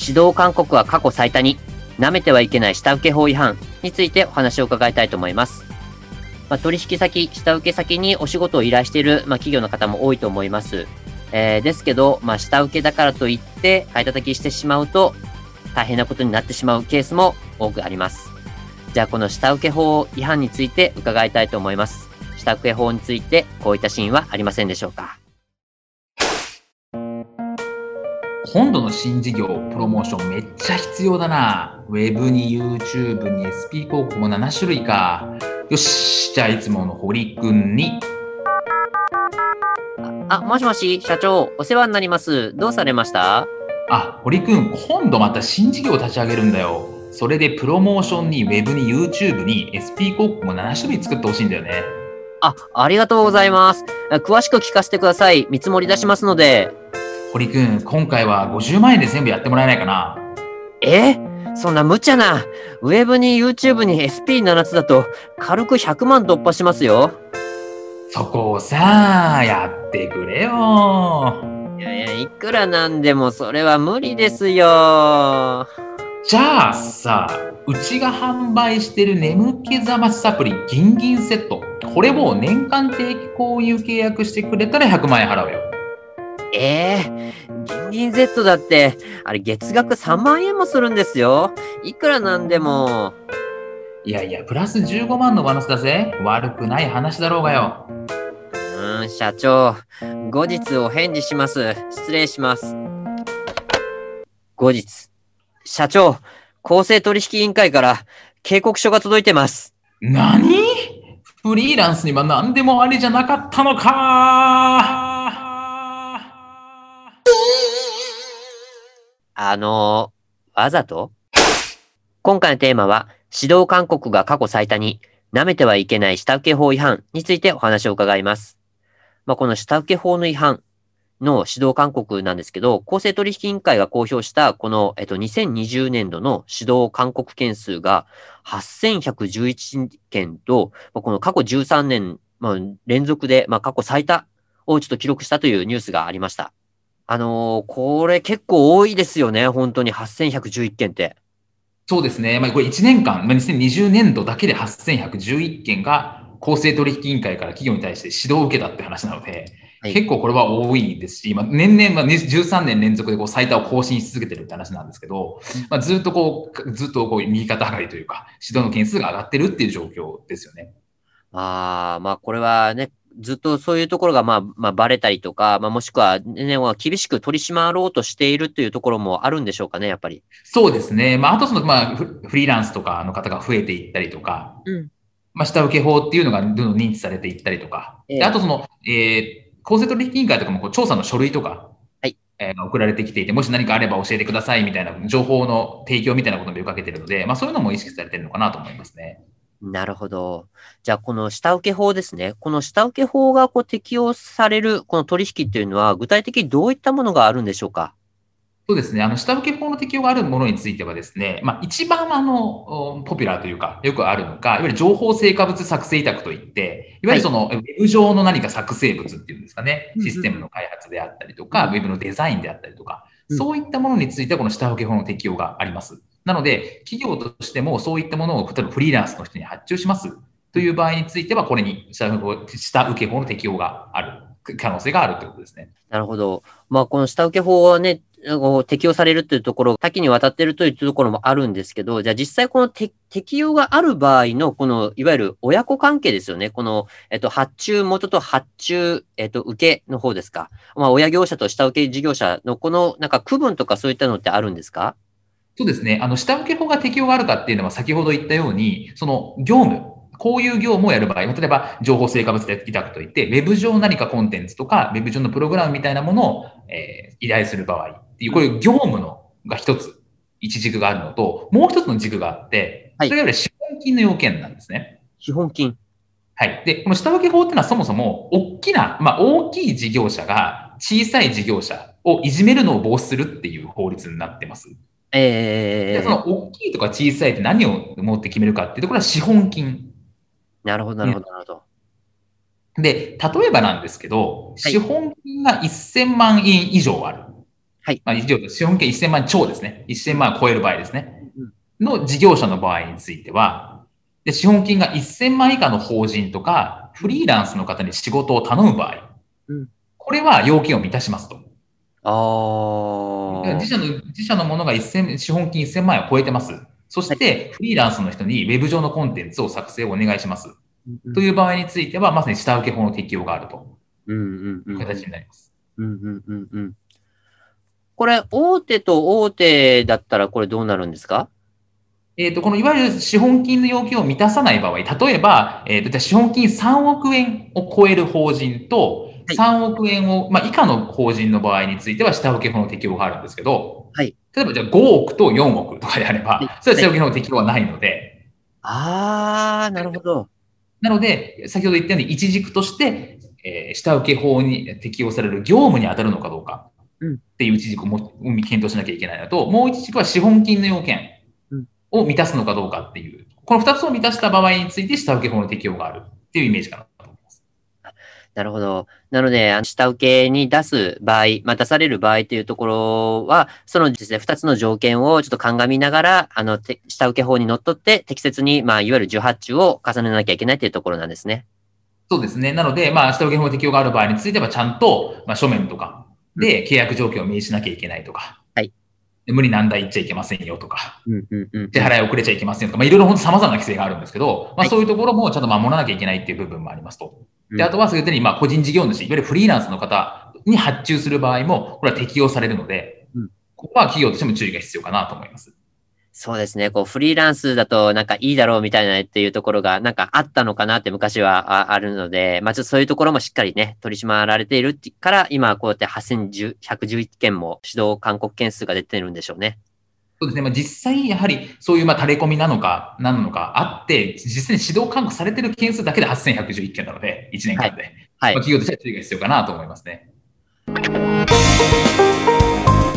指導勧告は過去最多に舐めてはいけない下請け法違反についてお話を伺いたいと思いますまあ、取引先、下請け先にお仕事を依頼している、まあ、企業の方も多いと思います。えー、ですけど、まあ、下請けだからといって、買い叩きしてしまうと、大変なことになってしまうケースも多くあります。じゃあ、この下請け法違反について伺いたいと思います。下請け法について、こういったシーンはありませんでしょうか？今度の新事業プロモーションめっちゃ必要だな。ウェブに YouTube に SP 広告も7種類か。よし、じゃあいつもの堀くんに。あ、もしもし、社長、お世話になります。どうされました？あ、堀くん、今度また新事業立ち上げるんだよ。それでプロモーションに、ウェブに、YouTube に、SP 広告も7種類作ってほしいんだよね。あ、ありがとうございます。詳しく聞かせてください。見積もり出しますので。堀くん、今回は50万円で全部やってもらえないかな？え？そんな無茶な。ウェブに YouTube に SP7 つだと軽く100万突破しますよ。そこをさ、やってくれよ。いやいや、いくらなんでもそれは無理ですよ。じゃあさ、うちが販売してる眠気覚ましサプリギンギンセット。これを年間定期購入契約してくれたら100万円払うよ。ええー、ギンギン Z だって、あれ月額3万円もするんですよ。いくらなんでも。いやいや、プラス15万のワスだぜ。悪くない話だろうがよ。うん、社長。後日お返事します。失礼します。後日。社長、公正取引委員会から警告書が届いてます。何？フリーランスには何でもありじゃなかったのかあのー、わざと？今回のテーマは、指導勧告が過去最多に、舐めてはいけない下請け法違反についてお話を伺います。まあ、この下請け法の違反の指導勧告なんですけど、公正取引委員会が公表した、この、えっと、2020年度の指導勧告件数が8111件と、まあ、この過去13年、まあ、連続で、まあ、過去最多をちょっと記録したというニュースがありました。あのー、これ結構多いですよね、本当に8111件って。そうですね。まあ、これ1年間、まあ、2020年度だけで8111件が公正取引委員会から企業に対して指導を受けたって話なので、はい、結構これは多いですし、まあ、年々、まあ、13年連続でこう最多を更新し続けてるって話なんですけど、まあ、ずっとこう、ずっとこう右肩上がりというか、指導の件数が上がってるっていう状況ですよね。ああ、まあこれはね、ずっとそういうところが、まあ、まあ、バレたりとか、まあ、もしくは、ね、厳しく取り締まろうとしているというところもあるんでしょうかね、やっぱり。そうですね。まあ、あとその、まあ、フリーランスとかの方が増えていったりとか、うん、まあ、下請け法っていうのがどんどん認知されていったりとか、えー、あとその、えー、公正取引委員会とかもこう調査の書類とか、はいえー、送られてきていて、もし何かあれば教えてくださいみたいな情報の提供みたいなことも呼びかけているので、まあ、そういうのも意識されているのかなと思いますね。なるほど。じゃあ、この下請け法ですね。この下請け法がこう適用されるこの取引っていうのは、具体的にどういったものがあるんでしょうか？そうですね。あの、下請け法の適用があるものについてはですね、まあ、一番あの、ポピュラーというか、よくあるのが、いわゆる情報成果物作成委託といって、いわゆるその、ウェブ上の何か作成物っていうんですかね、システムの開発であったりとか、ウェブのデザインであったりとか、そういったものについては、この下請け法の適用があります。なので、企業としてもそういったものを、例えばフリーランスの人に発注しますという場合については、これに下請け法の適用がある可能性があるということですね。なるほど。まあ、この下請け法はね、適用されるというところ、多岐にわたっているというところもあるんですけど、じゃあ実際この適用がある場合の、この、いわゆる親子関係ですよね。この、えっと、発注元と発注、えっと、受けの方ですか。まあ、親業者と下請け事業者のこの、なんか区分とかそういったのってあるんですか？そうですね。あの、下請け法が適用があるかっていうのは先ほど言ったように、その業務、こういう業務をやる場合、例えば情報成果物で委託といって、ウェブ上何かコンテンツとか、ウェブ上のプログラムみたいなものを、えー、依頼する場合っていう、こういう業務のが一つ一軸があるのと、もう一つの軸があって、それがいわゆる資本金の要件なんですね。資本金。はい。で、この下請け法っていうのはそもそも、大きな、まあ、大きい事業者が小さい事業者をいじめるのを防止するっていう法律になってます。ええで、その大きいとか小さいって何を持って決めるかっていうと、これは資本金。なるほど、なるほど、なるほど。で、例えばなんですけど、はい資本金が1000万円以上ある。はい。まあ、以上資本金1000万超ですね。1000万超える場合ですね。うんの事業者の場合については、で資本金が1000万以下の法人とか、フリーランスの方に仕事を頼む場合、うんこれは要件を満たしますと。ああ。自社の、自社のものが1000、資本金1000万円を超えてます。そして、フリーランスの人にウェブ上のコンテンツを作成をお願いします。うんという場合については、まさに下請け法の適用があるとうんうんうん。いう形になります。うんうんうんうん。これ、大手と大手だったらこれどうなるんですか？えっ、と、このいわゆる資本金の要件を満たさない場合、例えば、えっ、と、じゃあ資本金3億円を超える法人と、はい3億円を、まあ、以下の法人の場合については下請け法の適用があるんですけど、はい。例えばじゃあ5億と4億とかであればはい、それは下請け法の適用はないので、ああ、なるほど。なので、先ほど言ったように一軸として、えー下請け法に適用される業務に当たるのかどうかうん。っていう一軸をも検討しなきゃいけないのと、もう一軸は資本金の要件うん。を満たすのかどうかっていう、この二つを満たした場合について下請け法の適用があるっていうイメージかな。なるほど。なので、あの下請けに出す場合、まあ、出される場合というところは、そのですね、二つの条件をちょっと鑑みながら、あの、て下請け法にのっとって、適切に、まあ、いわゆる受発注を重ねなきゃいけないというところなんですね。そうですね。なので、まあ、下請け法の適用がある場合については、ちゃんと、まあ、書面とかで契約条件を明示しなきゃいけないとか、無理難題言っちゃいけませんよとか、うんうんうん。支払い遅れちゃいけませんよとか、まあ、いろいろ本当様々な規制があるんですけど、まあ、はいそういうところもちゃんと守らなきゃいけないっていう部分もありますと。で、うんあとは、そういうふうに、まあ、個人事業主、いわゆるフリーランスの方に発注する場合も、これは適用されるので、うんここは企業としても注意が必要かなと思います。そうですね。こう、フリーランスだとなんかいいだろうみたいなっていうところがなんかあったのかなって昔はああるので、まあちょっとそういうところもしっかりね、取り締まられているから、今こうやって8111件も指導勧告件数が出てるんでしょうね。そうですね。まあ、実際、やはり、そういう、まあ、垂れ込みなのか、何なのかあって、実際に指導勧告されてる件数だけで8111件なので、1年間で。はいまあ、企業としては注意が必要かなと思いますね。